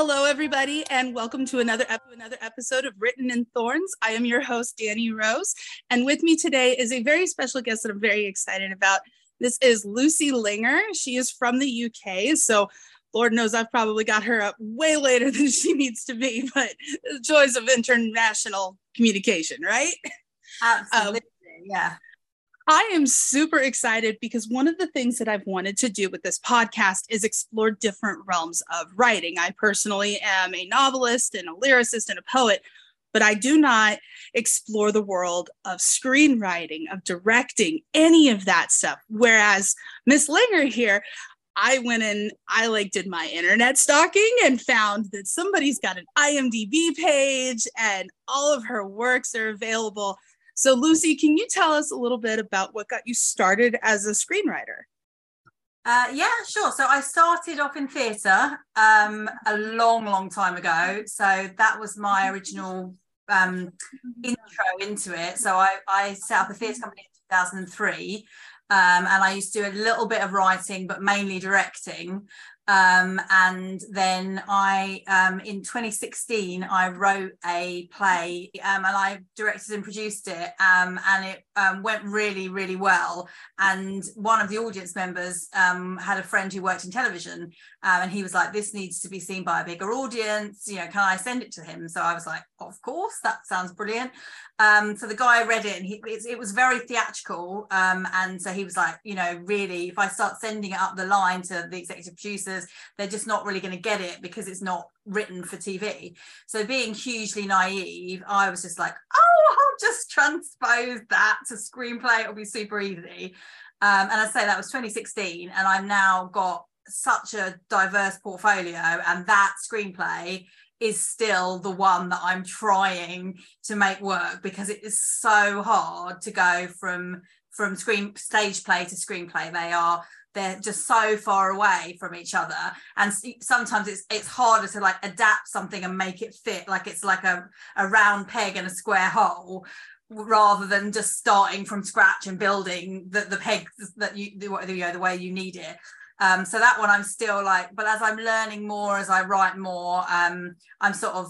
Hello, everybody, and welcome to another ep- another episode of Written in Thorns. I am your host, Dhani Rose, and with me today is a very special guest that I'm very excited about. This is Lucy Linger. She is from the UK, so Lord knows I've probably got her up way later than she needs to be, but the joys of international communication, right? Absolutely, um, yeah. I am super excited because one of the things that I've wanted to do with this podcast is explore different realms of writing. I personally am a novelist and a lyricist and a poet, but I do not explore the world of screenwriting, of directing, any of that stuff. Whereas Miss Linger here, I went and I like did my internet stalking and found that somebody's got an IMDb page and all of her works are available so, Lucy, can you tell us a little bit about what got you started as a screenwriter? Uh, yeah, sure. So I started off in theatre um, a long, long time ago. So that was my original um, intro into it. So I, I set up a theatre company in 2003. Um, and I used to do a little bit of writing, but mainly directing. Um, and then I, um, in 2016, I wrote a play um, and I directed and produced it. Um, and it um, went really, really well. And one of the audience members um, had a friend who worked in television. and he was like, This needs to be seen by a bigger audience. You know, can I send it to him? So I was like, Of course, that sounds brilliant. so the guy read it and he, it, it was very theatrical. and so he was like, You know, really, if I start sending it up the line to the executive producers, they're just not really going to get it because it's not written for TV. So being hugely naive, I was just like, oh, I'll just transpose that to screenplay. It'll be super easy. Um, and I say that was 2016, and I've now got such a diverse portfolio, and that screenplay is still the one that I'm trying to make work because it is so hard to go from from screen stage play to screenplay. They are they're just so far away from each other. And sometimes it's it's harder to like adapt something and make it fit like it's like a, a round peg in a square hole rather than just starting from scratch and building the, the pegs that you the, you know the way you need it. Um, so that one i'm still like but as i'm learning more as i write more um, i'm sort of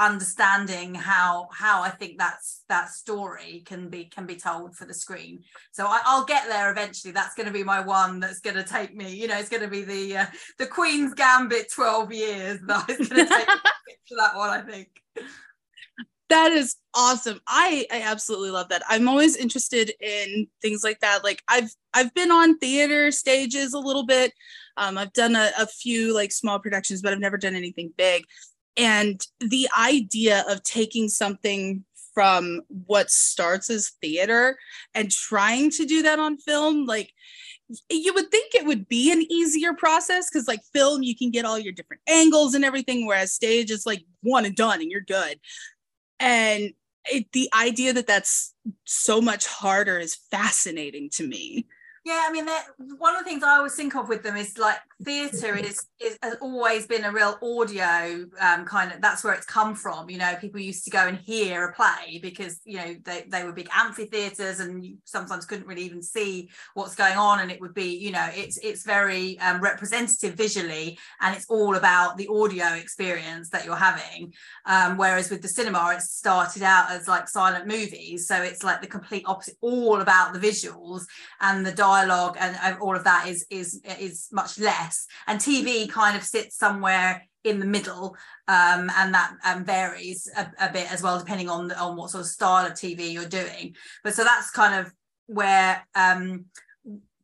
understanding how how I think that's that story can be can be told for the screen. So I, will get there eventually. That's going to be my one. That's going to take me. You know, it's going to be the uh, the Queen's Gambit twelve years. That is going to take to that one. I think. That is awesome. I I absolutely love that. I'm always interested in things like that. Like I've I've been on theater stages a little bit. Um, I've done a, a few like small productions, but I've never done anything big and the idea of taking something from what starts as theater and trying to do that on film like you would think it would be an easier process because like film you can get all your different angles and everything whereas stage is like one and done and you're good. And it, the idea that that's so much harder is fascinating to me. Yeah, I mean, one of the things I always think of with them is like theatre is, is has always been a real audio um, kind of that's where it's come from. You know, people used to go and hear a play because you know they, they were big amphitheatres and you sometimes couldn't really even see what's going on, and it would be you know it's it's very um, representative visually, and it's all about the audio experience that you're having. Um, whereas with the cinema, it started out as like silent movies, so it's like the complete opposite, all about the visuals and the dialogue and all of that is is is much less and tv kind of sits somewhere in the middle um, and that um, varies a, a, bit as well depending on on what sort of style of tv you're doing. But so that's kind of where um,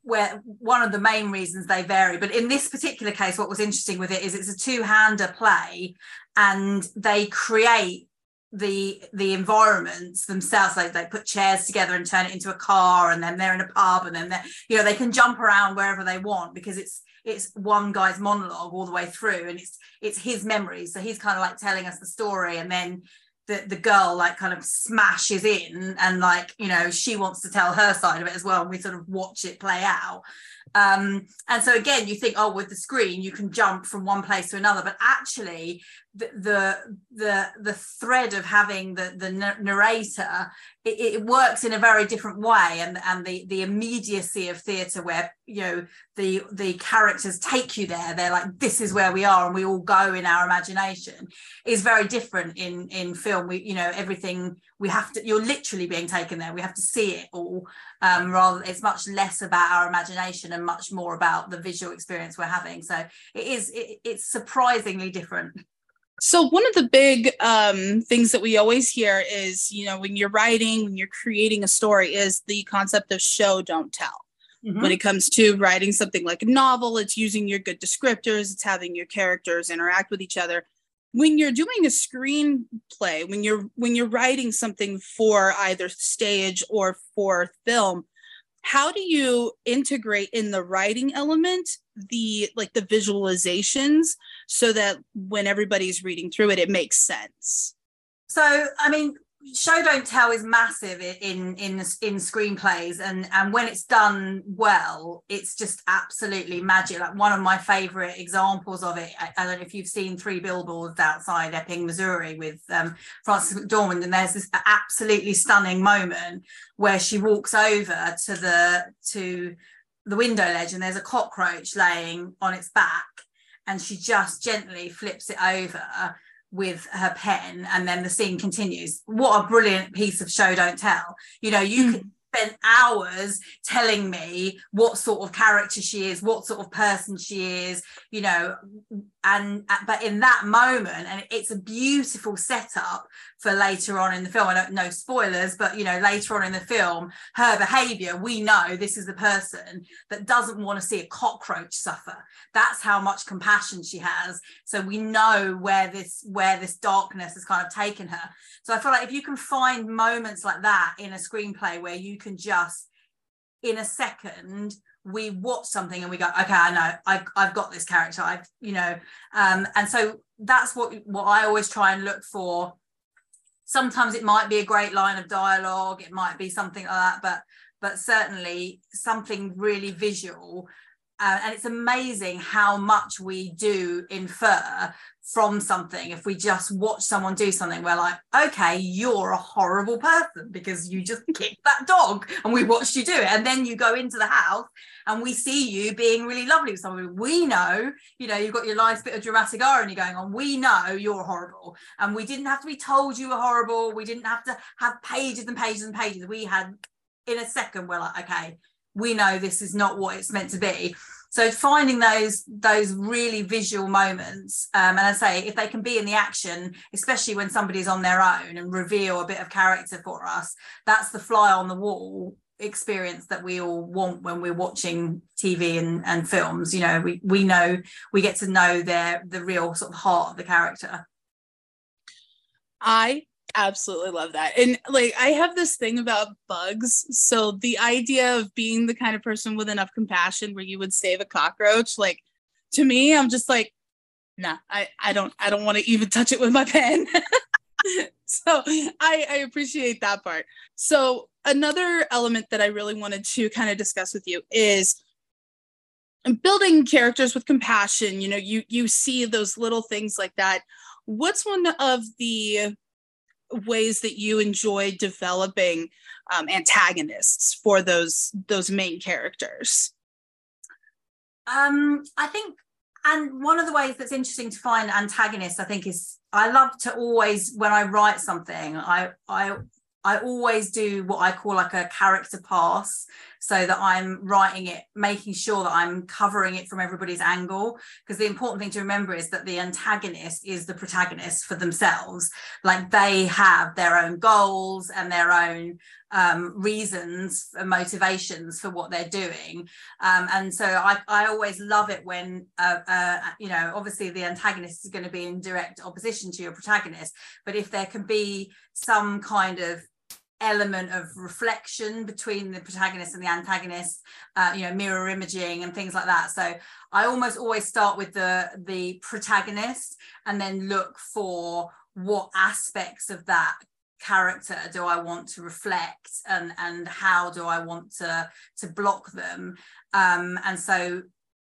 where one of the main reasons they vary. But in this particular case what was interesting with it is it's a two-hander play and they create the the environments themselves. Like they put chairs together and turn it into a car and then they're in a pub and then they you know they can jump around wherever they want because it's it's one guy's monologue all the way through and it's it's his memories so he's kind of like telling us the story and then the, the girl like kind of smashes in and like you know she wants to tell her side of it as well and we sort of watch it play out um, and so again you think oh with the screen you can jump from one place to another. But actually the the the thread of having the the narrator it, it, works in a very different way. And and the the immediacy of theatre where you know the the characters take you there they're like this is where we are and we all go in our imagination is very different in in film. We you know everything we have to you're literally being taken there we have to see it all um rather it's much less about our imagination and much more about the visual experience we're having so it is it, it's surprisingly different so one of the big um, things that we always hear is, you know, when you're writing, when you're creating a story, is the concept of show don't tell. Mm-hmm. When it comes to writing something like a novel, it's using your good descriptors, it's having your characters interact with each other. When you're doing a screenplay, when you're when you're writing something for either stage or for film, how do you integrate in the writing element the like the visualizations so that when everybody's reading through it it makes sense? So i mean show don't tell is massive in in in screenplays and and when it's done well it's just absolutely magic. Like one of my favorite examples of it i, I don't know if you've seen three billboards outside Ebbing missouri with um, frances mcdormand and there's this absolutely stunning moment where she walks over to the to the window ledge and there's a cockroach laying on its back and she just gently flips it over with her pen and then the scene continues what a brilliant piece of show don't tell you know you mm. could spent hours telling me what sort of character she is, what sort of person she is, you know, and uh, but in that moment, and it's a beautiful setup for later on in the film. I don't know spoilers, but you know, later on in the film, her behavior, we know this is the person that doesn't want to see a cockroach suffer. That's how much compassion she has. So we know where this where this darkness has kind of taken her. So I feel like if you can find moments like that in a screenplay where you can just in a second we watch something and we go okay i know i've, I've got this character i've you know um, and so that's what what i always try and look for. Sometimes it might be a great line of dialogue it might be something like that but but certainly something really visual. Uh, and it's amazing how much we do infer from something. If we just watch someone do something we're like okay you're a horrible person because you just kicked that dog and we watched you do it. And then you go into the house and we see you being really lovely with someone. We know you know you've got your nice bit of dramatic irony going on. We know you're horrible. And we didn't have to be told you were horrible. We didn't have to have pages and pages and pages. We had in a second we're like okay we know this is not what it's meant to be. So finding those those really visual moments um, and i say if they can be in the action especially when somebody's on their own and reveal a bit of character for us that's the fly on the wall experience that we all want when we're watching tv and, and films you know we we know we get to know their the real sort of heart of the character i absolutely love that. And like I have this thing about bugs. So the idea of being the kind of person with enough compassion where you would save a cockroach, like to me, I'm just like, nah, I, I don't I don't want to even touch it with my pen. so I, I appreciate that part. So another element that I really wanted to kind of discuss with you is building characters with compassion. You know you you see those little things like that. What's one of the ways that you enjoy developing um, antagonists for those those main characters? Um i think and one of the ways that's interesting to find antagonists i think is i love to always when i write something i i I always do what I call like a character pass so that I'm writing it, making sure that I'm covering it from everybody's angle. Because the important thing to remember is that the antagonist is the protagonist for themselves. Like they have their own goals and their own um, reasons and motivations for what they're doing. Um, and so I, I always love it when, uh, uh, you know, obviously the antagonist is going to be in direct opposition to your protagonist. But if there can be some kind of element of reflection between the protagonist and the antagonist uh, you know mirror imaging and things like that. So i almost always start with the the protagonist and then look for what aspects of that character do i want to reflect and and how do i want to to block them. Um and so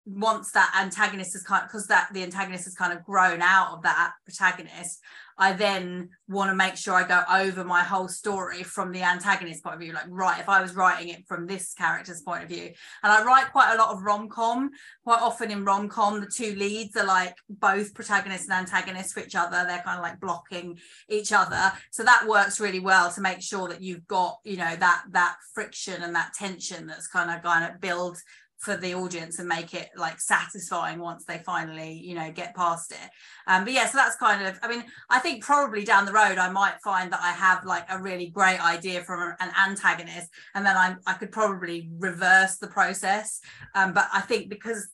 once that antagonist is kind of because that the antagonist has kind of grown out of that protagonist i then want to make sure i go over my whole story from the antagonist point of view like right if i was writing it from this character's point of view. And i write quite a lot of rom-com. Quite often in rom-com the two leads are like both protagonists and antagonists for each other. They're kind of like blocking each other. So that works really well to make sure that you've got you know that that friction and that tension that's kind of kind of build for the audience and make it like satisfying once they finally you know get past it. Um but yeah so that's kind of i mean i think probably down the road i might find that i have like a really great idea from an antagonist and then i i could probably reverse the process. Um but i think because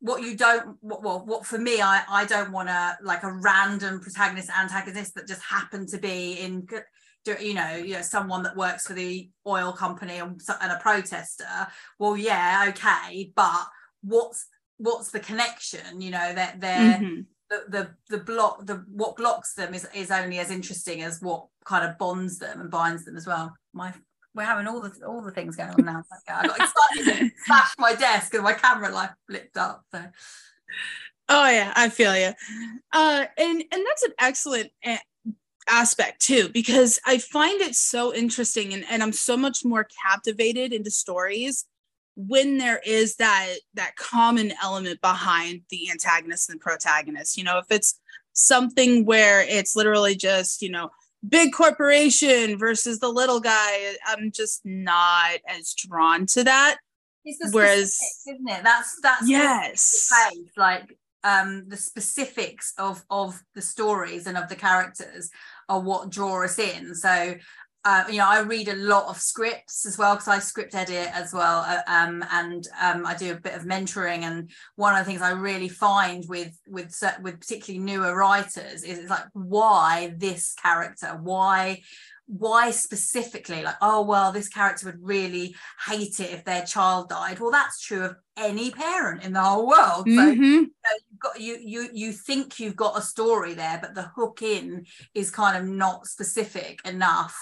what you don't well what for me i i don't want to like a random protagonist antagonist that just happened to be in you know, you know, someone that works for the oil company and, and a protester. Well, yeah, okay, but what's what's the connection? You know, that they're, mm-hmm. the, the the block the what blocks them is is only as interesting as what kind of bonds them and binds them as well. My we're having all the all the things going on now. I got excited to smash my desk and my camera like flipped up. So. Oh yeah, I feel you. Uh, and and that's an excellent aspect too because i find it so interesting and, and i'm so much more captivated into stories when there is that that common element behind the antagonist and protagonist. You know if it's something where it's literally just you know big corporation versus the little guy i'm just not as drawn to that. Whereas isn't it? That's that's yes. like um the specifics of of the stories and of the characters are what draw us in. So uh, you know, I read a lot of scripts as well because I script edit as well, uh, um, and um, I do a bit of mentoring. And one of the things I really find with with with particularly newer writers is it's like why this character, why why specifically? Like oh well this character would really hate it if their child died. Well that's true of any parent in the whole world. Mm-hmm. so you know, you've got you you you think you've got a story there but the hook in is kind of not specific enough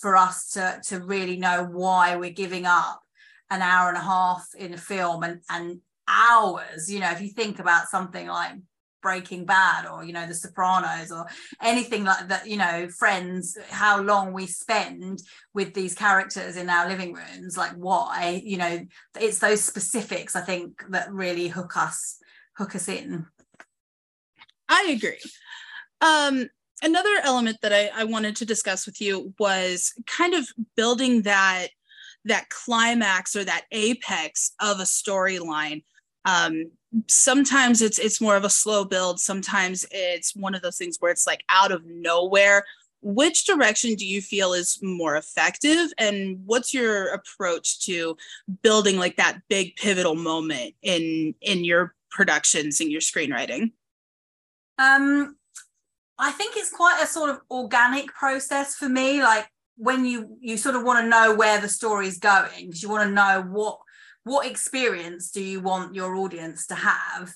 for us to to really know why we're giving up an hour and a half in a film and and hours you know if you think about something like Breaking Bad or you know The Sopranos or anything like that you know Friends how long we spend with these characters in our living rooms like why you know it's those specifics I think that really hook us hook us in. I agree. Um another element that I, I wanted to discuss with you was kind of building that that climax or that apex of a storyline. Um, sometimes it's it's more of a slow build. Sometimes it's one of those things where it's like out of nowhere. Which direction do you feel is more effective? And what's your approach to building like that big pivotal moment in in your productions and your screenwriting? Um i think it's quite a sort of organic process for me. Like when you you sort of want to know where the story is going because you want to know what what experience do you want your audience to have?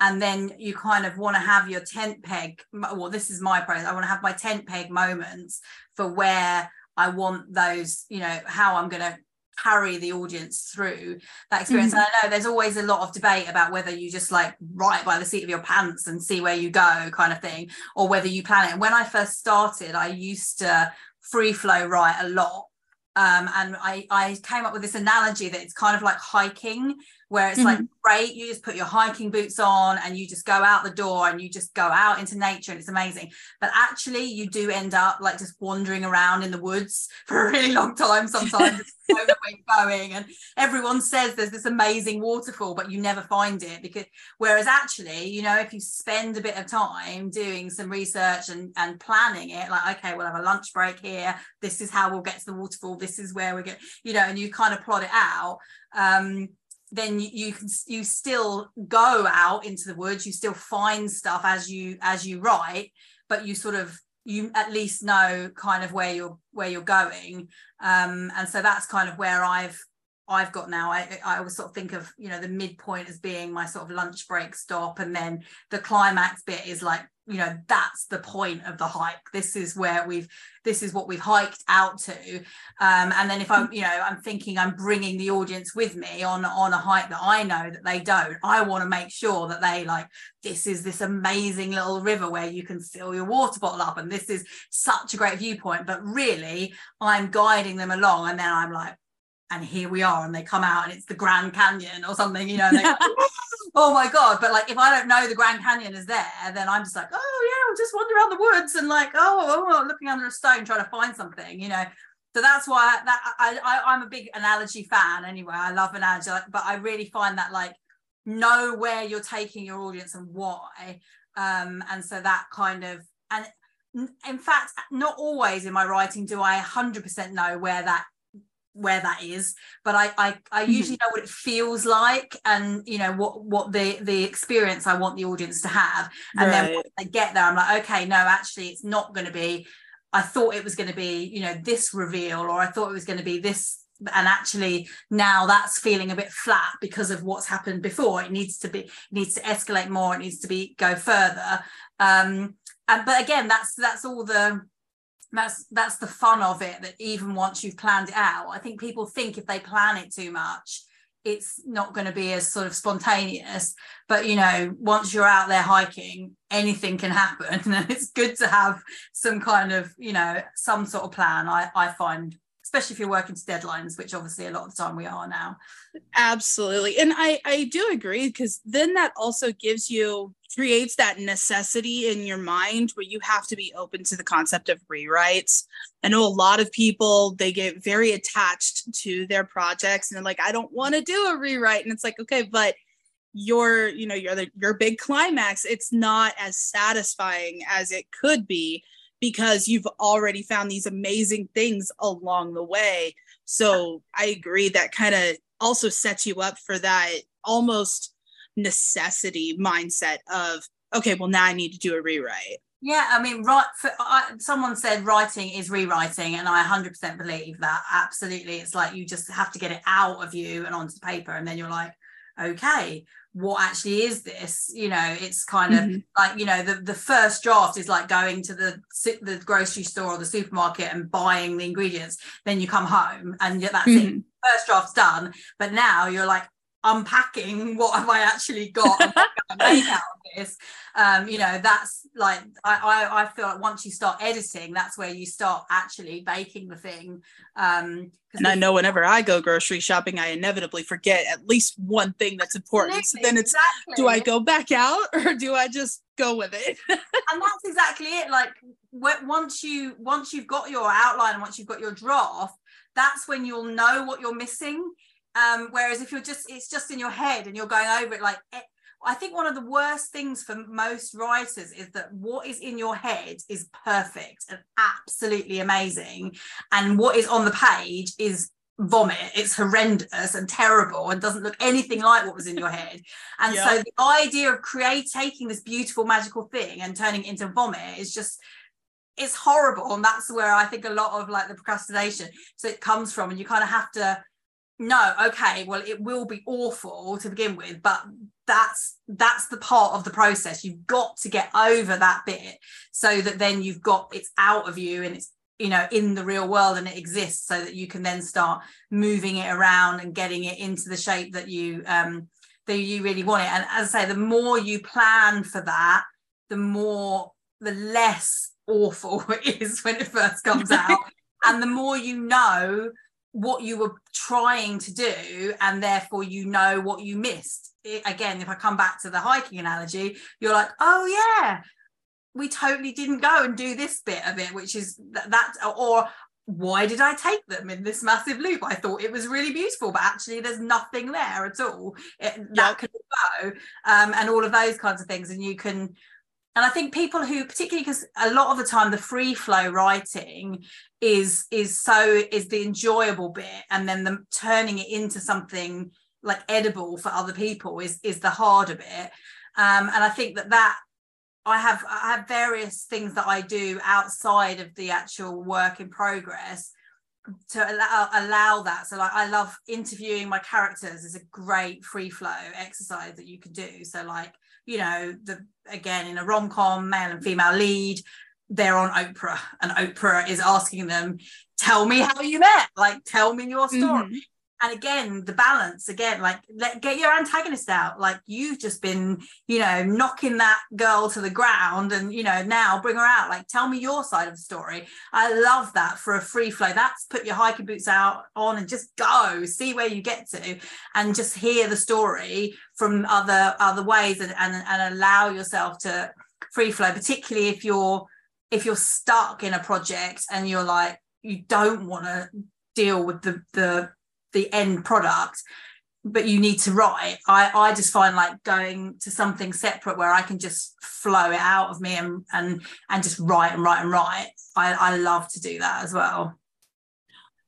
And then you kind of want to have your tent peg well this is my process i want to have my tent peg moments for where i want those you know how i'm going to carry the audience through that experience. Mm-hmm. and i know there's always a lot of debate about whether you just like write by the seat of your pants and see where you go kind of thing or whether you plan it. And when i first started i used to free flow write a lot um, and I, I came up with this analogy that it's kind of like hiking where it's mm-hmm. like great you just put your hiking boots on and you just go out the door and you just go out into nature and it's amazing. But actually you do end up like just wandering around in the woods for a really long time sometimes. You know where you're going and everyone says there's this amazing waterfall but you never find it because whereas actually you know if you spend a bit of time doing some research and and planning it like okay we'll have a lunch break here. This is how we'll get to the waterfall. This is where we get you know and you kind of plot it out. Um then you, can you still go out into the woods you still find stuff as you as you write but you sort of you at least know kind of where you're where you're going um and so that's kind of where i've I've got now. I I always sort of think of you know the midpoint as being my sort of lunch break stop, and then the climax bit is like you know that's the point of the hike. This is where we've this is what we've hiked out to. Um, and then if i'm you know i'm thinking i'm bringing the audience with me on on a hike that i know that they don't i want to make sure that they like this is this amazing little river where you can fill your water bottle up and this is such a great viewpoint. But really i'm guiding them along and then i'm like and here we are and they come out and it's the grand canyon or something you know oh my god. But like if i don't know the grand canyon is there then i'm just like oh yeah we'll just wander around the woods and like oh, oh, oh looking under a stone trying to find something you know? So that's why that I, I i'm a big analogy fan anyway. I love analogy but i really find that like know where you're taking your audience and why um and so that kind of and in fact not always in my writing do i 100% know where that where that is but i i, I mm-hmm. usually know what it feels like and you know what what the the experience i want the audience to have and right. then i get there i'm like okay no actually it's not going to be i thought it was going to be you know this reveal or i thought it was going to be this and actually now that's feeling a bit flat because of what's happened before it needs to be it needs to escalate more it needs to be go further um and but again that's that's all the that's that's the fun of it that even once you've planned it out i think people think if they plan it too much it's not going to be as sort of spontaneous. But you know once you're out there hiking anything can happen and it's good to have some kind of you know some sort of plan. I i find especially if you're working to deadlines which obviously a lot of the time we are now. Absolutely. And i i do agree because then that also gives you creates that necessity in your mind where you have to be open to the concept of rewrites. I know a lot of people they get very attached to their projects and they're like i don't want to do a rewrite. And it's like okay but your you know your your big climax it's not as satisfying as it could be because you've already found these amazing things along the way. So I agree that kind of also sets you up for that almost necessity mindset of okay, well now I need to do a rewrite. Yeah, I mean, right. For, I, someone said writing is rewriting, and I 100% believe that. Absolutely, it's like you just have to get it out of you and onto the paper, and then you're like, okay, what actually is this you know it's kind of mm-hmm. like you know the, the first draft is like going to the the grocery store or the supermarket and buying the ingredients then you come home and that's mm-hmm. it first draft's done but now you're like unpacking what have I actually got and make out of this. Um, you know, that's like I, I, I feel like once you start editing, that's where you start actually baking the thing. Um, and I know whenever I go grocery shopping, I inevitably forget at least one thing that's important. So then it's exactly. do I go back out or do I just go with it? and that's exactly it. Like once you once you've got your outline, and once you've got your draft, that's when you'll know what you're missing um, whereas if you're just, it's just in your head and you're going over it, like, it, I think one of the worst things for most writers is that what is in your head is perfect and absolutely amazing. And what is on the page is vomit. It's horrendous and terrible and doesn't look anything like what was in your head. And yeah. so the idea of create taking this beautiful magical thing and turning it into vomit is just it's horrible. And that's where I think a lot of like the procrastination so it comes from. And you kind of have to no okay well it will be awful to begin with but that's that's the part of the process. You've got to get over that bit so that then you've got it's out of you and it's you know in the real world and it exists so that you can then start moving it around and getting it into the shape that you um that you really want it. And as i say the more you plan for that the more the less awful it is when it first comes out. And the more you know what you were trying to do and therefore you know what you missed it, again if i come back to the hiking analogy you're like oh yeah we totally didn't go and do this bit of it which is that, that or why did I take them in this massive loop? I thought it was really beautiful, but actually there's nothing there at all. It, that could go, um, and all of those kinds of things. And you can and i think people who particularly because a lot of the time the free flow writing is is so is the enjoyable bit and then the turning it into something like edible for other people is is the harder bit. Um, and i think that that i have i have various things that i do outside of the actual work in progress to allow, allow that. So like i love interviewing my characters is a great free flow exercise that you can do. So like you know the again in a rom-com male and female lead they're on oprah and oprah is asking them tell me how you met like tell me your story. Mm-hmm and again the balance again like let get your antagonist out. Like you've just been you know knocking that girl to the ground and you know now bring her out. Like tell me your side of the story. I love that for a free flow. That's put your hiking boots out on and just go see where you get to and just hear the story from other other ways and and, and allow yourself to free flow particularly if you're if you're stuck in a project and you're like you don't want to deal with the the the end product but you need to write. I i just find like going to something separate where i can just flow it out of me and and and just write and write and write. I i love to do that as well.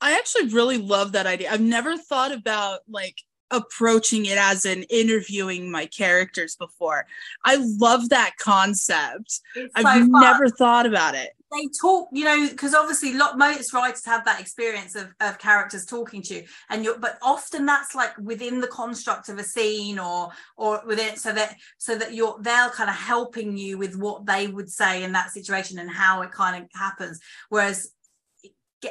I actually really love that idea. I've never thought about like approaching it as an interviewing my characters before. I love that concept. It's i've so never thought about it. they talk you know because obviously lot most writers have that experience of, of characters talking to you and you're but often that's like within the construct of a scene or or within so that so that you're they're kind of helping you with what they would say in that situation and how it kind of happens. Whereas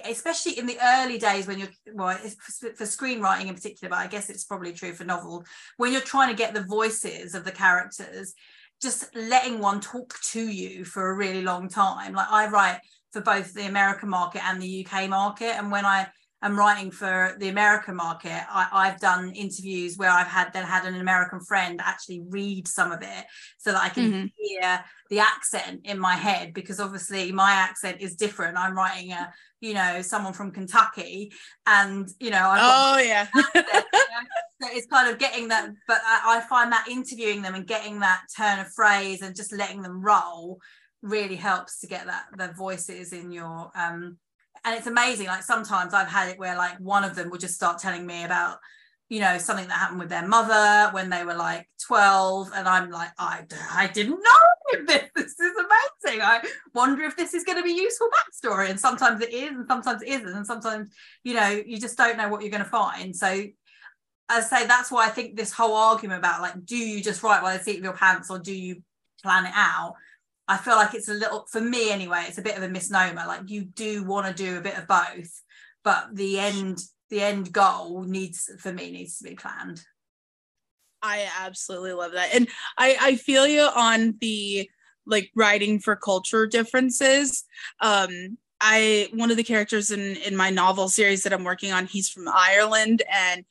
especially in the early days when you're well for screenwriting in particular but i guess it's probably true for novel when you're trying to get the voices of the characters just letting one talk to you for a really long time. Like I write for both the American market and the UK market. And when I am writing for the American market, I, have done interviews where I've had then had an American friend actually read some of it so that I can mm-hmm. hear the accent in my head because obviously my accent is different. I'm writing a, you know, someone from Kentucky and, you know, I've oh yeah. so it's kind of getting that, but I, I find that interviewing them and getting that turn of phrase and just letting them roll really helps to get that the voices in your um and it's amazing like sometimes i've had it where like one of them will just start telling me about you know something that happened with their mother when they were like 12 and i'm like i, I didn't know this this is amazing i wonder if this is going to be useful backstory and sometimes it is and sometimes it isn't and sometimes you know you just don't know what you're going to find so I say that's why I think this whole argument about like, do you just write by the seat of your pants or do you plan it out? I feel like it's a little, for me anyway, it's a bit of a misnomer. Like you do want to do a bit of both, but the end, the end goal needs, for me, needs to be planned. I absolutely love that. And I, I feel you on the like writing for culture differences. Um, I one of the characters in in my novel series that I'm working on, he's from Ireland and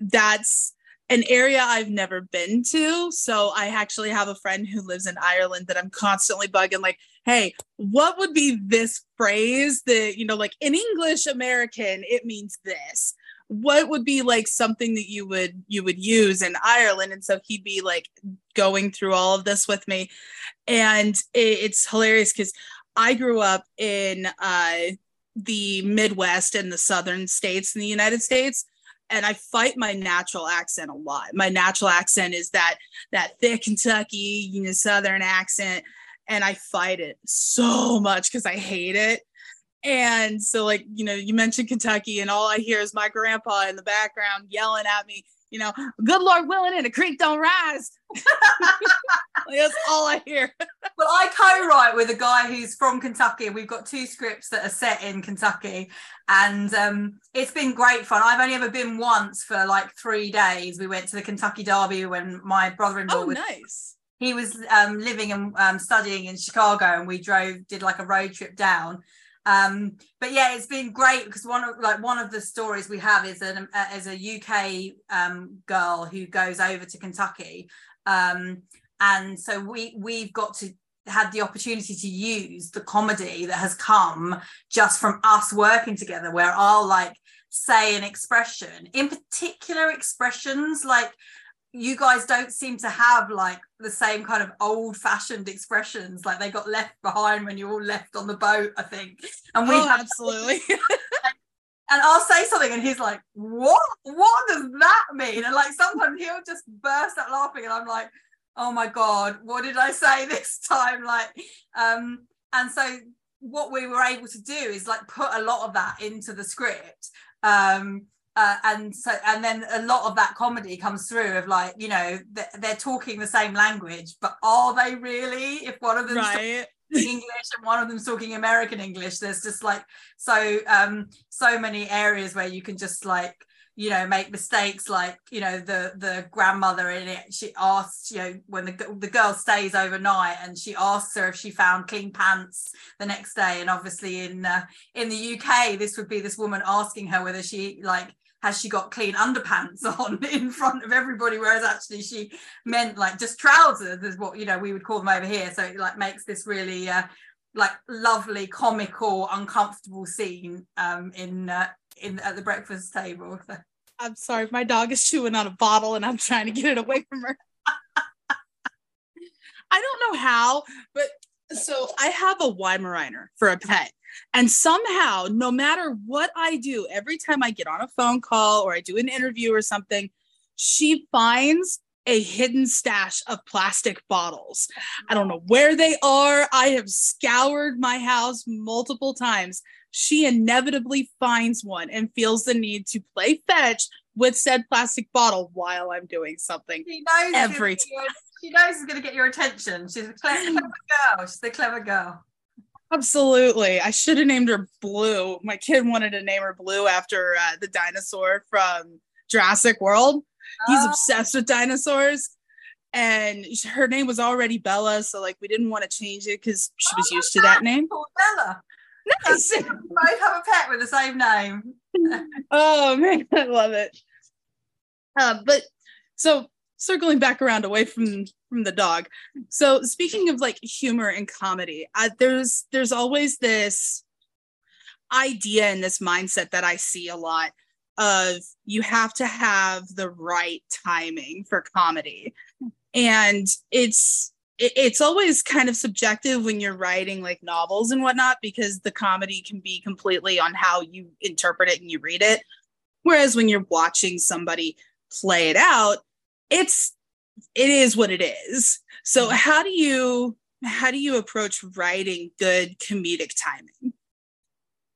that's an area I've never been to. So I actually have a friend who lives in Ireland that I'm constantly bugging, like, hey, what would be this phrase that, you know, like in English American, it means this. What would be like something that you would you would use in Ireland? And so he'd be like going through all of this with me. And it, it's hilarious because I grew up in uh the Midwest and the southern states in the United States and I fight my natural accent a lot. My natural accent is that that thick Kentucky, you know, southern accent, and I fight it so much because I hate it. And so, like, you know, you mentioned Kentucky, and all I hear is my grandpa in the background yelling at me, you know, good Lord willing, and the creek don't rise. like, that's all I hear. well, I co-write with a guy who's from Kentucky. We've got two scripts that are set in Kentucky, and um, it's been great fun. I've only ever been once for like three days. We went to the Kentucky Derby when my brother-in-law oh, was. nice. He was um, living and um, studying in Chicago, and we drove, did like a road trip down um, but yeah, it's been great because one of like one of the stories we have is an uh, is a UK um, girl who goes over to Kentucky, um, and so we we've got to had the opportunity to use the comedy that has come just from us working together, where I'll like say an expression, in particular expressions like you guys don't seem to have like the same kind of old fashioned expressions like they got left behind when you all left on the boat i think. And we oh, absolutely. And i'll say something and he's like what? What does that mean? And like sometimes he'll just burst out laughing and i'm like oh my god what did i say this time? Like um and so what we were able to do is like put a lot of that into the script um uh, and so and then a lot of that comedy comes through of like you know they're, they're talking the same language but are they really if one of them right English and one of them's talking American English. There's just like so um so many areas where you can just like you know make mistakes like you know the the grandmother in it she asks you know when the, the girl stays overnight and she asks her if she found clean pants the next day and obviously in uh, in the UK this would be this woman asking her whether she like has she got clean underpants on in front of everybody? Whereas actually she meant like just trousers is what you know we would call them over here. So it like makes this really uh, like lovely comical uncomfortable scene um in uh, in at the breakfast table. I'm sorry my dog is chewing on a bottle and i'm trying to get it away from her. I don't know how but so i have a weimaraner for a pet and somehow, no matter what I do, every time I get on a phone call or I do an interview or something, she finds a hidden stash of plastic bottles. I don't know where they are. I have scoured my house multiple times. She inevitably finds one and feels the need to play fetch with said plastic bottle while I'm doing something. She knows every time. She knows it's going to get your attention. She's a clever, clever girl. She's a clever girl. Absolutely. I should have named her Blue. My kid wanted to name her Blue after uh, the dinosaur from Jurassic World. He's oh. obsessed with dinosaurs. And her name was already Bella. So, like, we didn't want to change it because she was oh, used to that name. Bella. Nice. both have a pet with the same name. oh, man. I love it. Uh, but so circling back around away from from the dog. So speaking of like humor and comedy there's there's always this idea and this mindset that i see a lot of you have to have the right timing for comedy. And it's it's always kind of subjective when you're writing like novels and whatnot because the comedy can be completely on how you interpret it and you read it. Whereas when you're watching somebody play it out it's it is what it is. So mm-hmm. how do you how do you approach writing good comedic timing?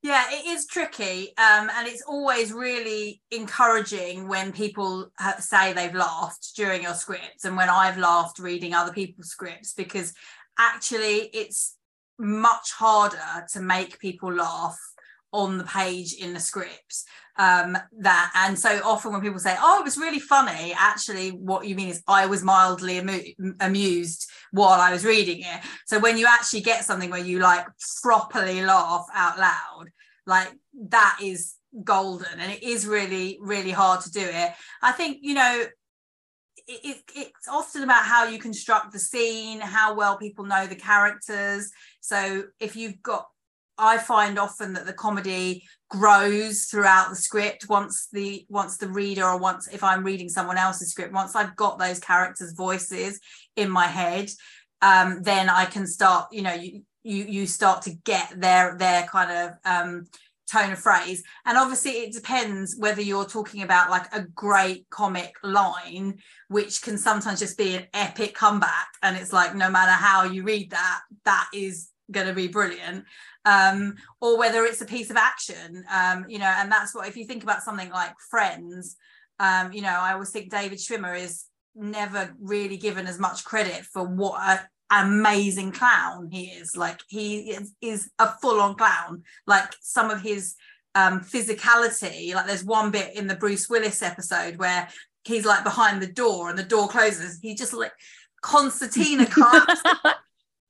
Yeah, it is tricky, um, and it's always really encouraging when people say they've laughed during your scripts, and when I've laughed reading other people's scripts, because actually it's much harder to make people laugh on the page in the scripts um that and so often when people say oh it was really funny actually what you mean is i was mildly amu- amused while i was reading it. So when you actually get something where you like properly laugh out loud like that is golden and it is really really hard to do it. I think you know it, it, it's often about how you construct the scene how well people know the characters. So if you've got I find often that the comedy grows throughout the script. Once the once the reader or once if I'm reading someone else's script once I've got those characters voices in my head um, then I can start you know you you you start to get their their kind of um, tone of phrase. And obviously it depends whether you're talking about like a great comic line which can sometimes just be an epic comeback. And it's like no matter how you read that that is going to be brilliant um, or whether it's a piece of action um, you know and that's what if you think about something like friends um, you know i always think david schwimmer is never really given as much credit for what an amazing clown he is. Like he is, is a full-on clown. Like some of his um, physicality like there's one bit in the bruce willis episode where he's like behind the door and the door closes. He just like concertina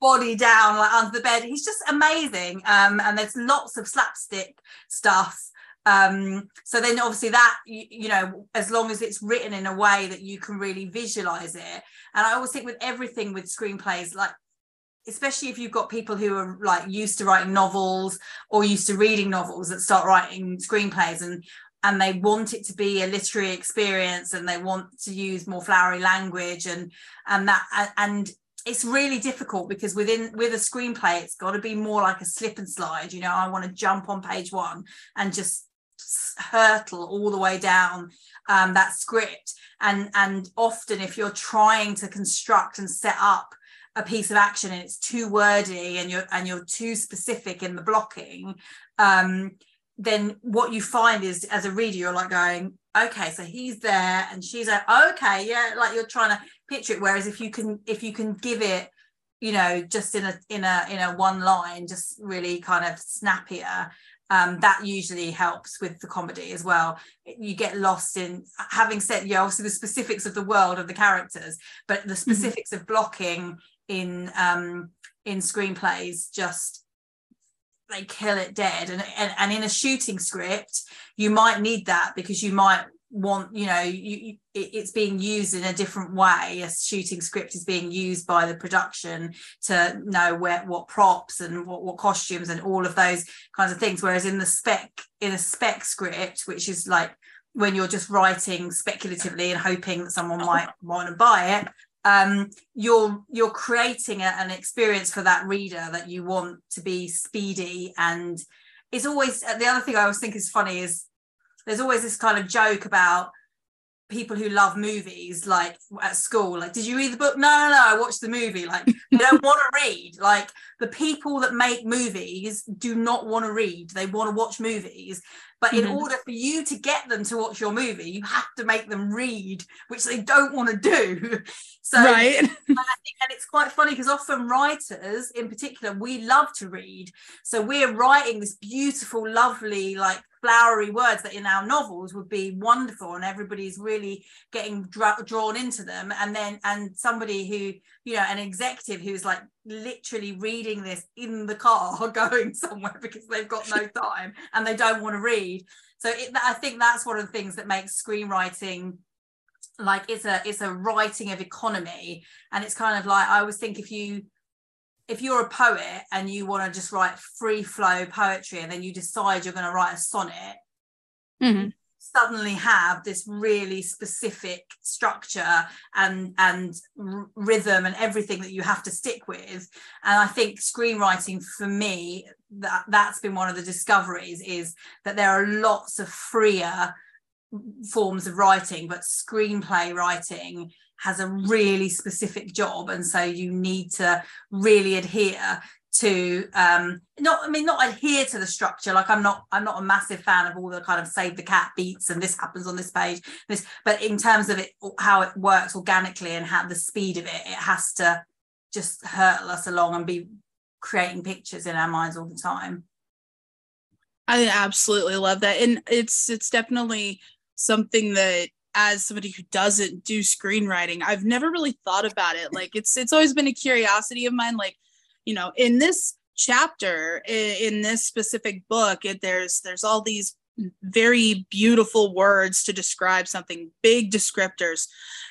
body down like under the bed. He's just amazing um, and there's lots of slapstick stuff um, so then obviously that you, you, know as long as it's written in a way that you can really visualize it. And i always think with everything with screenplays like especially if you've got people who are like used to writing novels or used to reading novels that start writing screenplays and and they want it to be a literary experience and they want to use more flowery language and and that and it's really difficult because within with a screenplay it's got to be more like a slip and slide you know i want to jump on page one and just hurtle all the way down um, that script. And and often if you're trying to construct and set up a piece of action and it's too wordy and you're and you're too specific in the blocking um, then what you find is as a reader you're like going okay so he's there and she's like okay yeah like you're trying to picture it whereas if you can if you can give it you know just in a in a in a one line just really kind of snappier um, that usually helps with the comedy as well. You get lost in having said, yeah, obviously the specifics of the world of the characters, but the mm-hmm. specifics mm-hmm. of blocking in um, in screenplays just they kill it dead. And, and and in a shooting script, you might need that because you might want you know you, it's being used in a different way. A shooting script is being used by the production to know where what props and what, what costumes and all of those kinds of things. Whereas in the spec in a spec script which is like when you're just writing speculatively and hoping that someone might want to buy it um, you're you're creating a, an experience for that reader that you want to be speedy. And it's always the other thing i always think is funny is there's always this kind of joke about people who love movies like at school like did you read the book? No no no i watched the movie. Like they don't want to read. Like the people that make movies do not want to read. They want to watch movies. But mm-hmm. in order for you to get them to watch your movie you have to make them read which they don't want to do. So right. and, think, and it's quite funny because often writers in particular we love to read. So we're writing this beautiful lovely like flowery words that in our novels would be wonderful and everybody's really getting dra- drawn into them. And then and somebody who you know an executive who's like literally reading this in the car going somewhere because they've got no time and they don't want to read. So it, i think that's one of the things that makes screenwriting like it's a it's a writing of economy. And it's kind of like i always think if you if you're a poet and you want to just write free flow poetry and then you decide you're going to write a sonnet mm-hmm. suddenly have this really specific structure and and r- rhythm and everything that you have to stick with and i think screenwriting for me that that's been one of the discoveries is that there are lots of freer forms of writing but screenplay writing has a really specific job and so you need to really adhere to um not i mean not adhere to the structure. Like i'm not i'm not a massive fan of all the kind of save the cat beats and this happens on this page this but in terms of it how it works organically and how the speed of it it has to just hurtle us along and be creating pictures in our minds all the time. I absolutely love that. And it's it's definitely something that as somebody who doesn't do screenwriting i've never really thought about it. Like it's it's always been a curiosity of mine like you know in this chapter in, in this specific book it, there's there's all these very beautiful words to describe something big descriptors.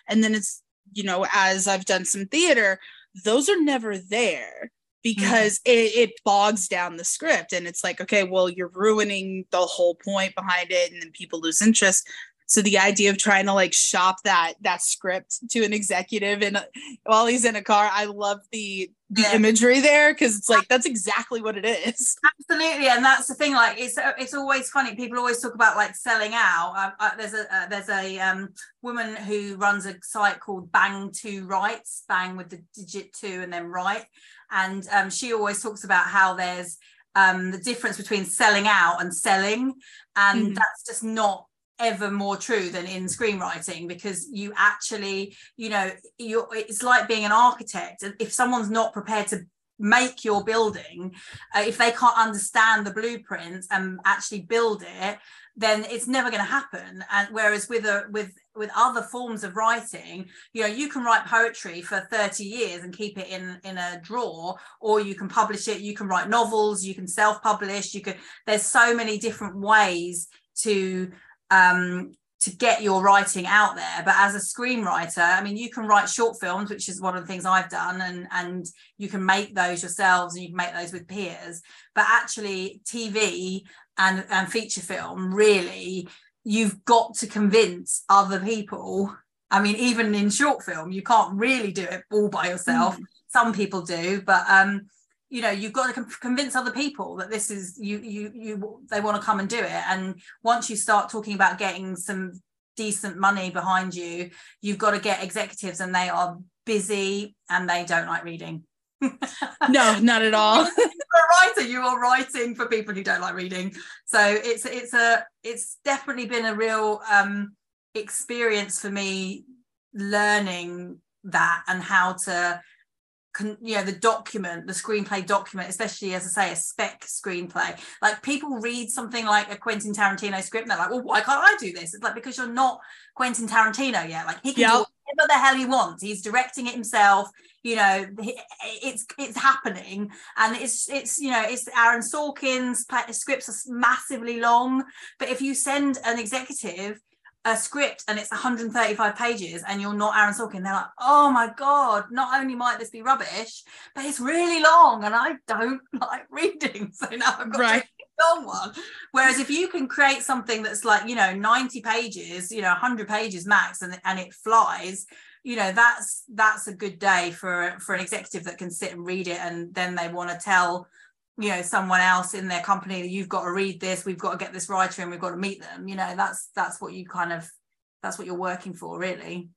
And then it's you know as i've done some theater those are never there because mm-hmm. it, it bogs down the script. And it's like okay well you're ruining the whole point behind it and then people lose interest so the idea of trying to like shop that that script to an executive and while he's in a car i love the the yeah. imagery there because it's like that's exactly what it is absolutely and that's the thing like it's it's always funny people always talk about like selling out uh, uh, there's a uh, there's a um, woman who runs a site called bang two rights bang with the digit two and then right and um, she always talks about how there's um, the difference between selling out and selling and mm-hmm. that's just not ever more true than in screenwriting because you actually you know you it's like being an architect. If someone's not prepared to make your building uh, if they can't understand the blueprints and actually build it then it's never going to happen. And whereas with a with with other forms of writing you know you can write poetry for 30 years and keep it in in a drawer or you can publish it you can write novels you can self publish you can there's so many different ways to um, to get your writing out there. But as a screenwriter, I mean, you can write short films, which is one of the things I've done, and and you can make those yourselves, and you can make those with peers. But actually, TV and and feature film, really, you've got to convince other people. I mean, even in short film, you can't really do it all by yourself. Mm. Some people do, but um, you know you've got to convince other people that this is you you you they want to come and do it and once you start talking about getting some decent money behind you you've got to get executives and they are busy and they don't like reading no, not at all. You're a writer, you are writing for people who don't like reading. So it's it's a it's definitely been a real um experience for me learning that and how to con, you know the document the screenplay document especially as i say a spec screenplay. Like people read something like a quentin tarantino script and they're like well why can't i do this? It's like because you're not quentin tarantino yet. Like he can yep. do whatever the hell he wants. He's directing it himself you know it's it's happening. And it's it's you know it's aaron sorkin's scripts are massively long. But if you send an executive a script and it's 135 pages and you're not Aaron Sorkin, they're like, oh my God, not only might this be rubbish, but it's really long and I don't like reading. So now I've got right. a long one. Whereas if you can create something that's like, you know, 90 pages, you know, 100 pages max and, and it flies, you know, that's that's a good day for for an executive that can sit and read it and then they want to tell you know someone else in their company you've got to read this we've got to get this writer and we've got to meet them you know that's that's what you kind of that's what you're working for really.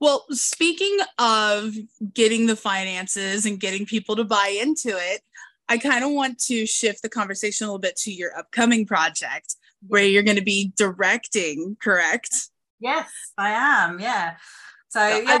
Well speaking of getting the finances and getting people to buy into it i kind of want to shift the conversation a little bit to your upcoming project where you're going to be directing correct? Yes i am yeah. So, so yeah. I,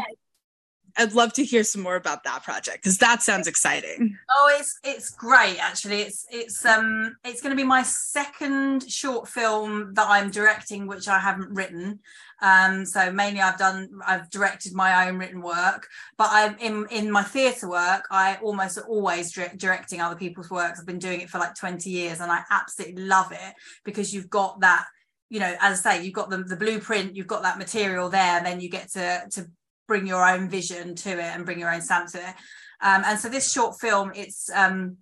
I'd love to hear some more about that project because that sounds exciting. Oh, it's it's great actually. It's it's um it's going to be my second short film that I'm directing, which I haven't written. Um, so mainly I've done I've directed my own written work, but I'm in in my theatre work. I almost always direct, directing other people's works. I've been doing it for like 20 years, and I absolutely love it because you've got that you know as i say you've got the, the blueprint you've got that material there and then you get to to bring your own vision to it and bring your own stamp to it. Um, and so this short film, it's um,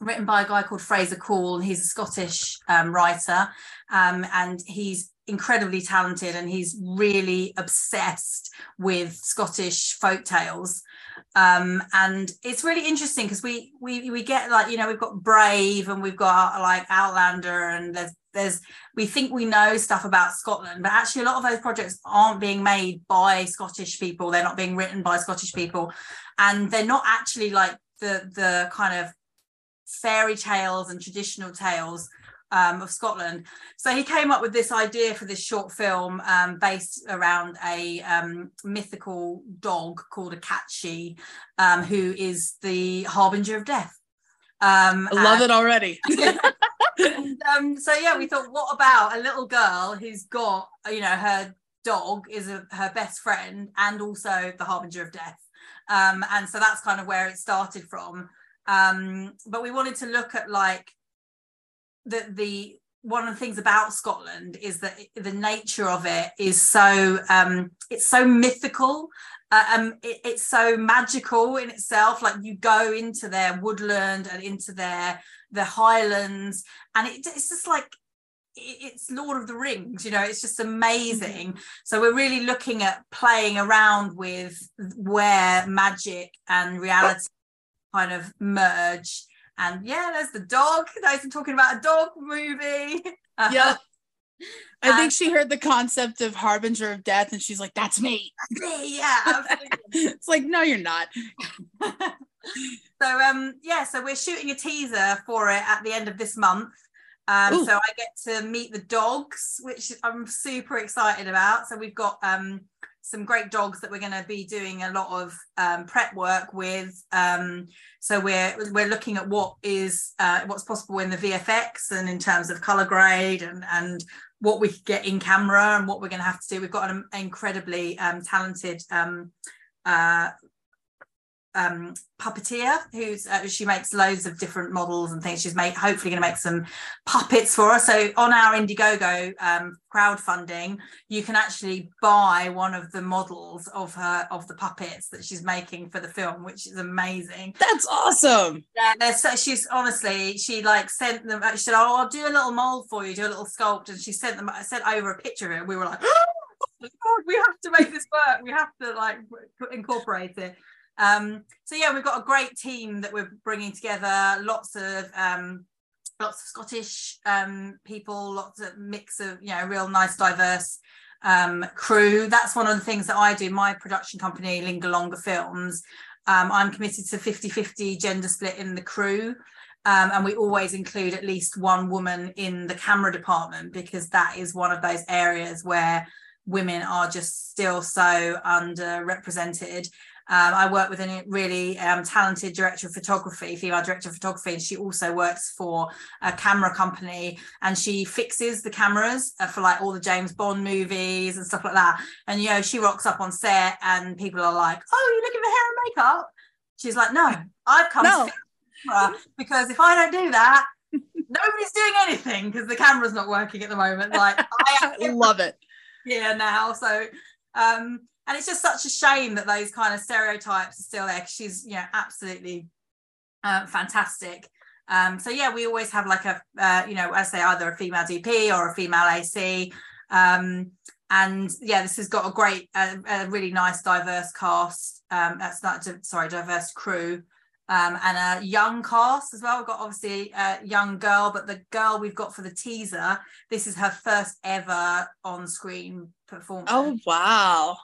written by a guy called Fraser Coull. He's a Scottish um, writer, um, and he's incredibly talented, and he's really obsessed with Scottish folk tales. Um, and it's really interesting because we we we get like you know we've got Brave and we've got like Outlander and there's there's we think we know stuff about Scotland, but actually a lot of those projects aren't being made by Scottish people. They're not being written by Scottish people, and they're not actually like the the kind of fairy tales and traditional tales um, of Scotland. So he came up with this idea for this short film um, based around a um, mythical dog called a catchy, um, who is the harbinger of death. Um, I love and- it already. um, so yeah, we thought, what about a little girl who's got, you know, her dog is a, her best friend and also the harbinger of death. Um, and so that's kind of where it started from. Um, but we wanted to look at like the the one of the things about Scotland is that the nature of it is so um, it's so mythical uh, um, it, it's so magical in itself like you go into their woodland and into their the highlands and it, it's just like it's lord of the rings you know it's just amazing mm-hmm. so we're really looking at playing around with where magic and reality kind of merge and yeah there's the dog those are talking about a dog movie yeah I think she heard the concept of harbinger of death and she's like, that's me. Yeah, it's like, no, you're not. so um yeah, so we're shooting a teaser for it at the end of this month. Um, so I get to meet the dogs, which I'm super excited about. So we've got um some great dogs that we're going to be doing a lot of um, prep work with. Um, so we're we're looking at what is uh, what's possible in the VFX and in terms of color grade and and what we get in camera and what we're going to have to do. We've got an incredibly um, talented um, uh, um, puppeteer who's uh, she makes loads of different models and things. She's made hopefully going to make some puppets for us. So on our indiegogo um, crowdfunding you can actually buy one of the models of her of the puppets that she's making for the film which is amazing. That's awesome. Yeah so she's honestly she like sent them she said oh i'll do a little mold for you do a little sculpt and she sent them i sent over a picture of it. We were like oh God, we have to make this work. We have to like incorporate it um, so yeah, we've got a great team that we're bringing together. Lots of um, lots of Scottish um, people, lots of mix of you know real nice diverse um, crew. That's one of the things that I do. My production company, Linger Longer Films, Um, I'm committed to 50 50 gender split in the crew. Um, and we always include at least one woman in the camera department because that is one of those areas where women are just still so underrepresented. Um, I work with a really um, talented director of photography, female director of photography, and she also works for a camera company and she fixes the cameras uh, for like all the James Bond movies and stuff like that. And, you know, she rocks up on set and people are like, oh, you're looking for hair and makeup? She's like, no, I've come no. to camera because if I don't do that, nobody's doing anything because the camera's not working at the moment. Like, I love it. Yeah, now. So, um, and it's just such a shame that those kind of stereotypes are still there. She's, you know, absolutely uh, fantastic. Um, so yeah, we always have like a, uh, you know, I say either a female DP or a female AC. Um, and yeah, this has got a great, uh, a really nice diverse cast. Um, that's not, sorry, diverse crew. Um, and a young cast as well. We've got obviously a young girl, but the girl we've got for the teaser, this is her first ever on screen performance. Oh, wow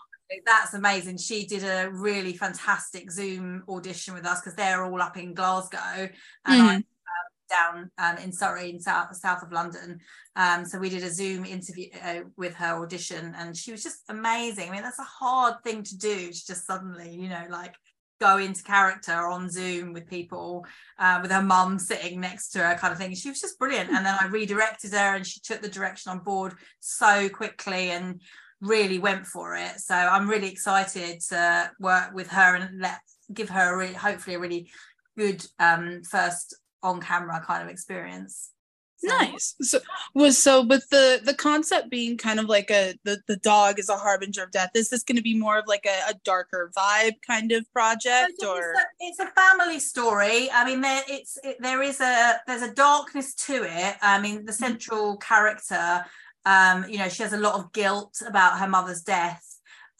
that's amazing. She did a really fantastic Zoom audition with us because they're all up in Glasgow and mm. I'm uh, down um, in Surrey, in south south of London. Um, so we did a Zoom interview uh, with her audition, and she was just amazing. I mean, that's a hard thing to do. To just suddenly, you know, like go into character on Zoom with people, uh, with her mum sitting next to her, kind of thing. She was just brilliant. And then I redirected her, and she took the direction on board so quickly and really went for it. So I'm really excited to work with her and let give her a really, hopefully a really good um, first on camera kind of experience. So. Nice. So was so with the the concept being kind of like a the, the dog is a harbinger of death. Is this going to be more of like a, a darker vibe kind of project or it's a, it's a family story. I mean there it's it, there is a there's a darkness to it. I mean the mm-hmm. central character um, you know, she has a lot of guilt about her mother's death,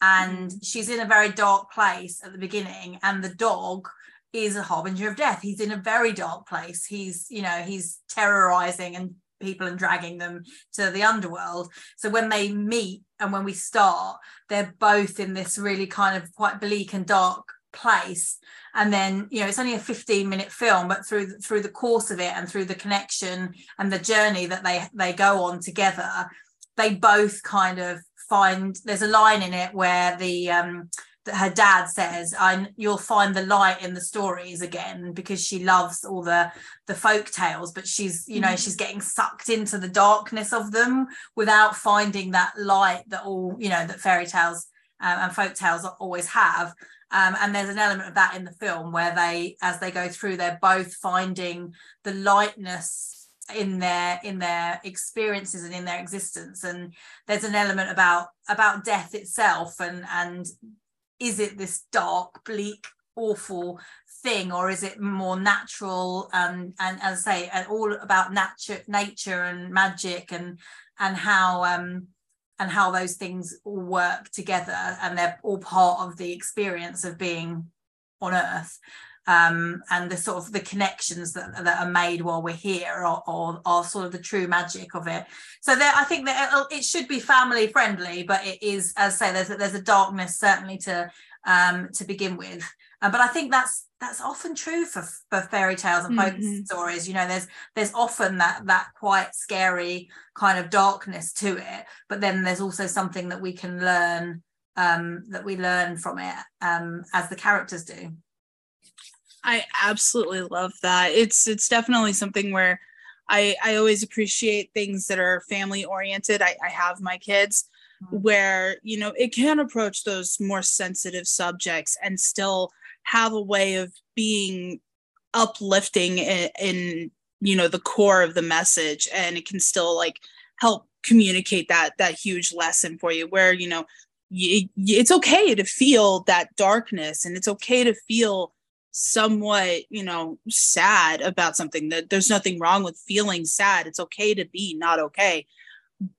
and mm. she's in a very dark place at the beginning. And the dog is a harbinger of death. He's in a very dark place. He's, you know, he's terrorizing and people and dragging them to the underworld. So when they meet and when we start, they're both in this really kind of quite bleak and dark place and then you know it's only a 15 minute film but through through the course of it and through the connection and the journey that they they go on together they both kind of find there's a line in it where the um that her dad says I you'll find the light in the stories again because she loves all the the folk tales but she's you know mm. she's getting sucked into the darkness of them without finding that light that all you know that fairy tales um, and folk tales always have um, and there's an element of that in the film where they, as they go through, they're both finding the lightness in their in their experiences and in their existence. And there's an element about about death itself and and is it this dark, bleak, awful thing, or is it more natural and and as I say, all about nature, nature and magic and and how um and how those things all work together and they're all part of the experience of being on earth. Um, and the sort of the connections that, that are made while we're here are, are, are sort of the true magic of it. So there i think that it, it should be family friendly but it is as i say there's, there's a darkness certainly to um, to begin with uh, but I think that's that's often true for, for fairy tales and folk mm-hmm. stories. You know, there's there's often that that quite scary kind of darkness to it, but then there's also something that we can learn um, that we learn from it um, as the characters do. I absolutely love that. It's it's definitely something where I I always appreciate things that are family oriented. I, I have my kids mm-hmm. where you know it can approach those more sensitive subjects and still have a way of being uplifting in, in you know the core of the message and it can still like help communicate that that huge lesson for you where you know y- it's okay to feel that darkness and it's okay to feel somewhat you know sad about something. That there's nothing wrong with feeling sad. It's okay to be not okay.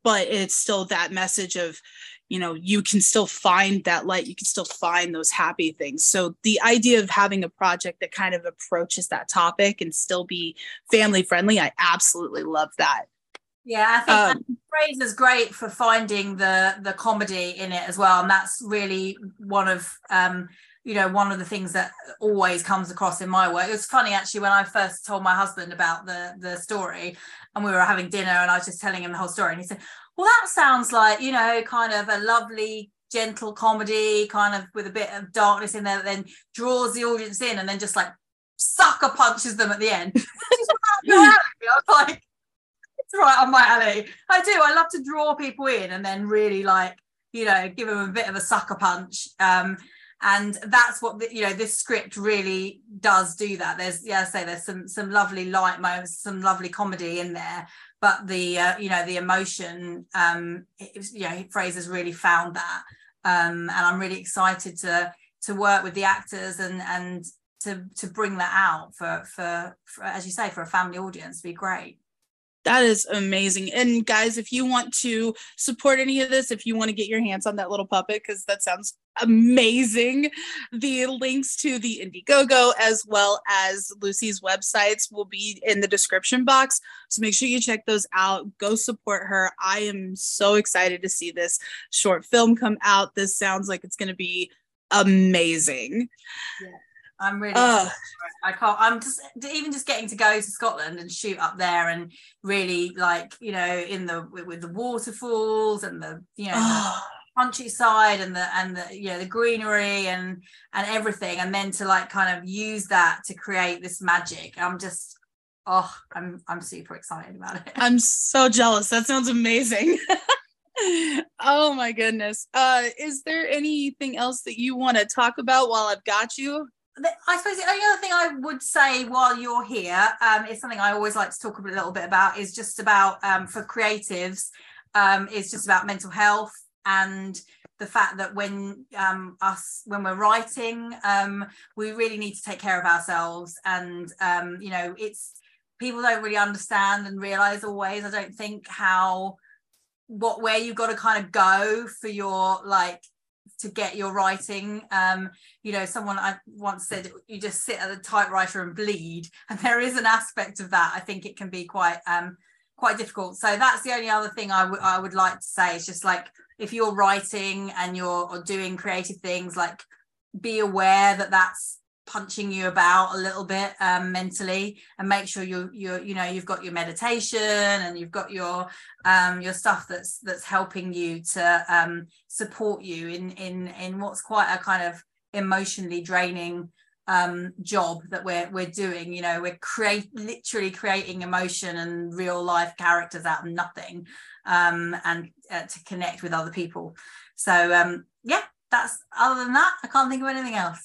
But it's still that message of you know you can still find that light you can still find those happy things. So the idea of having a project that kind of approaches that topic and still be family friendly i absolutely love that. Yeah i think um, is great for finding the the comedy in it as well. And that's really one of um you know one of the things that always comes across in my work. It was funny actually when i first told my husband about the the story and we were having dinner and i was just telling him the whole story and he said well that sounds like you know kind of a lovely gentle comedy kind of with a bit of darkness in there that then draws the audience in and then just like sucker punches them at the end. I was like it's right on my alley i do i love to draw people in and then really like you know give them a bit of a sucker punch. Um and that's what the, you know this script really does do that. There's yeah I say there's some some lovely light moments some lovely comedy in there but the uh, you know the emotion um it, you know Fraser's really found that. Um and I'm really excited to to work with the actors and and to to bring that out for for, for as you say for a family audience be great. That is amazing. And guys, if you want to support any of this, if you want to get your hands on that little puppet, because that sounds amazing, the links to the Indiegogo as well as Lucy's websites will be in the description box. So make sure you check those out. Go support her. I am so excited to see this short film come out. This sounds like it's going to be amazing. Yeah. I'm really uh, I can't I'm just even just getting to go to Scotland and shoot up there and really like you know in the with the waterfalls and the you know uh, the countryside and the and the you know the greenery and and everything and then to like kind of use that to create this magic. I'm just oh I'm I'm super excited about it. I'm so jealous. That sounds amazing. Oh my goodness. Uh is there anything else that you want to talk about while I've got you? I suppose the only other thing I would say while you're here um, is something I always like to talk a little bit about is just about um, for creatives um, is just about mental health and the fact that when um, us when we're writing um, we really need to take care of ourselves. And um, you know it's people don't really understand and realize always I don't think how what where you've got to kind of go for your like to get your writing. Um you know someone i once said you just sit at the typewriter and bleed. And there is an aspect of that. I think it can be quite um quite difficult. So that's the only other thing I, would like to say. Is just like if you're writing and you're doing creative things like be aware that that's punching you about a little bit um, mentally and make sure you you you know you've got your meditation and you've got your um, your stuff that's that's helping you to um, support you in in in what's quite a kind of emotionally draining um, job that we're we're doing. You know we're create literally creating emotion and real life characters out of nothing um, and uh, to connect with other people so um, yeah that's other than that i can't think of anything else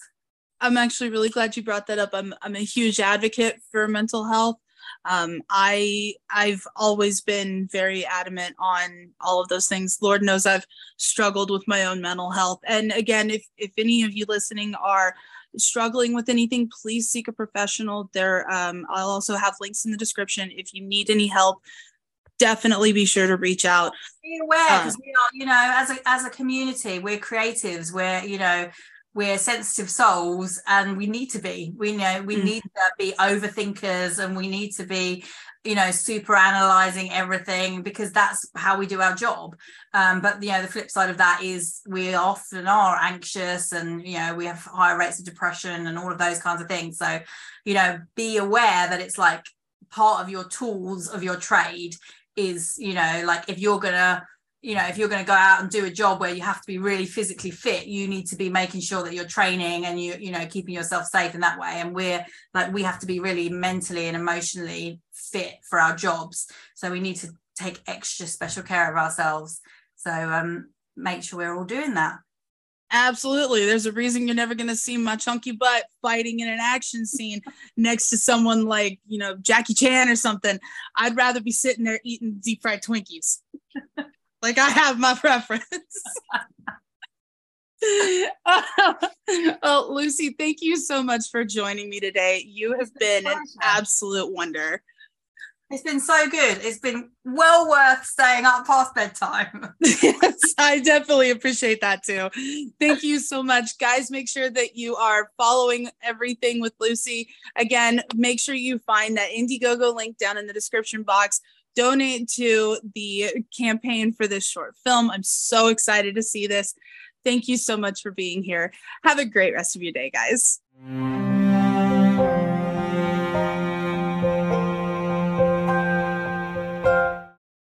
I'm actually really glad you brought that up. I'm I'm a huge advocate for mental health. Um, I I've always been very adamant on all of those things. Lord knows I've struggled with my own mental health. And again, if if any of you listening are struggling with anything, please seek a professional. There, um, I'll also have links in the description. If you need any help, definitely be sure to reach out. Be aware because uh, we are, you know, as a as a community, we're creatives. We're, you know, we're sensitive souls and we need to be we know we mm. need to be overthinkers and we need to be you know super analyzing everything because that's how we do our job um, but you know the flip side of that is we often are anxious and you know we have higher rates of depression and all of those kinds of things so you know be aware that it's like part of your tools of your trade is you know like if you're gonna you know if you're going to go out and do a job where you have to be really physically fit you need to be making sure that you're training and you you know keeping yourself safe in that way. And we're like we have to be really mentally and emotionally fit for our jobs. So we need to take extra special care of ourselves. So um make sure we're all doing that Absolutely. There's a reason you're never going to see my chunky butt fighting in an action scene next to someone like, you know, Jackie Chan or something. I'd rather be sitting there eating deep fried Twinkies. Like I have my preference. well, Lucy, thank you so much for joining me today. You have been an absolute wonder. It's been so good. It's been well worth staying up past bedtime. yes, I definitely appreciate that too. Thank you so much. Guys, make sure that you are following everything with Lucy. Again, make sure you find that Indiegogo link down in the description box donate to the campaign for this short film. I'm so excited to see this. Thank you so much for being here. Have a great rest of your day, guys.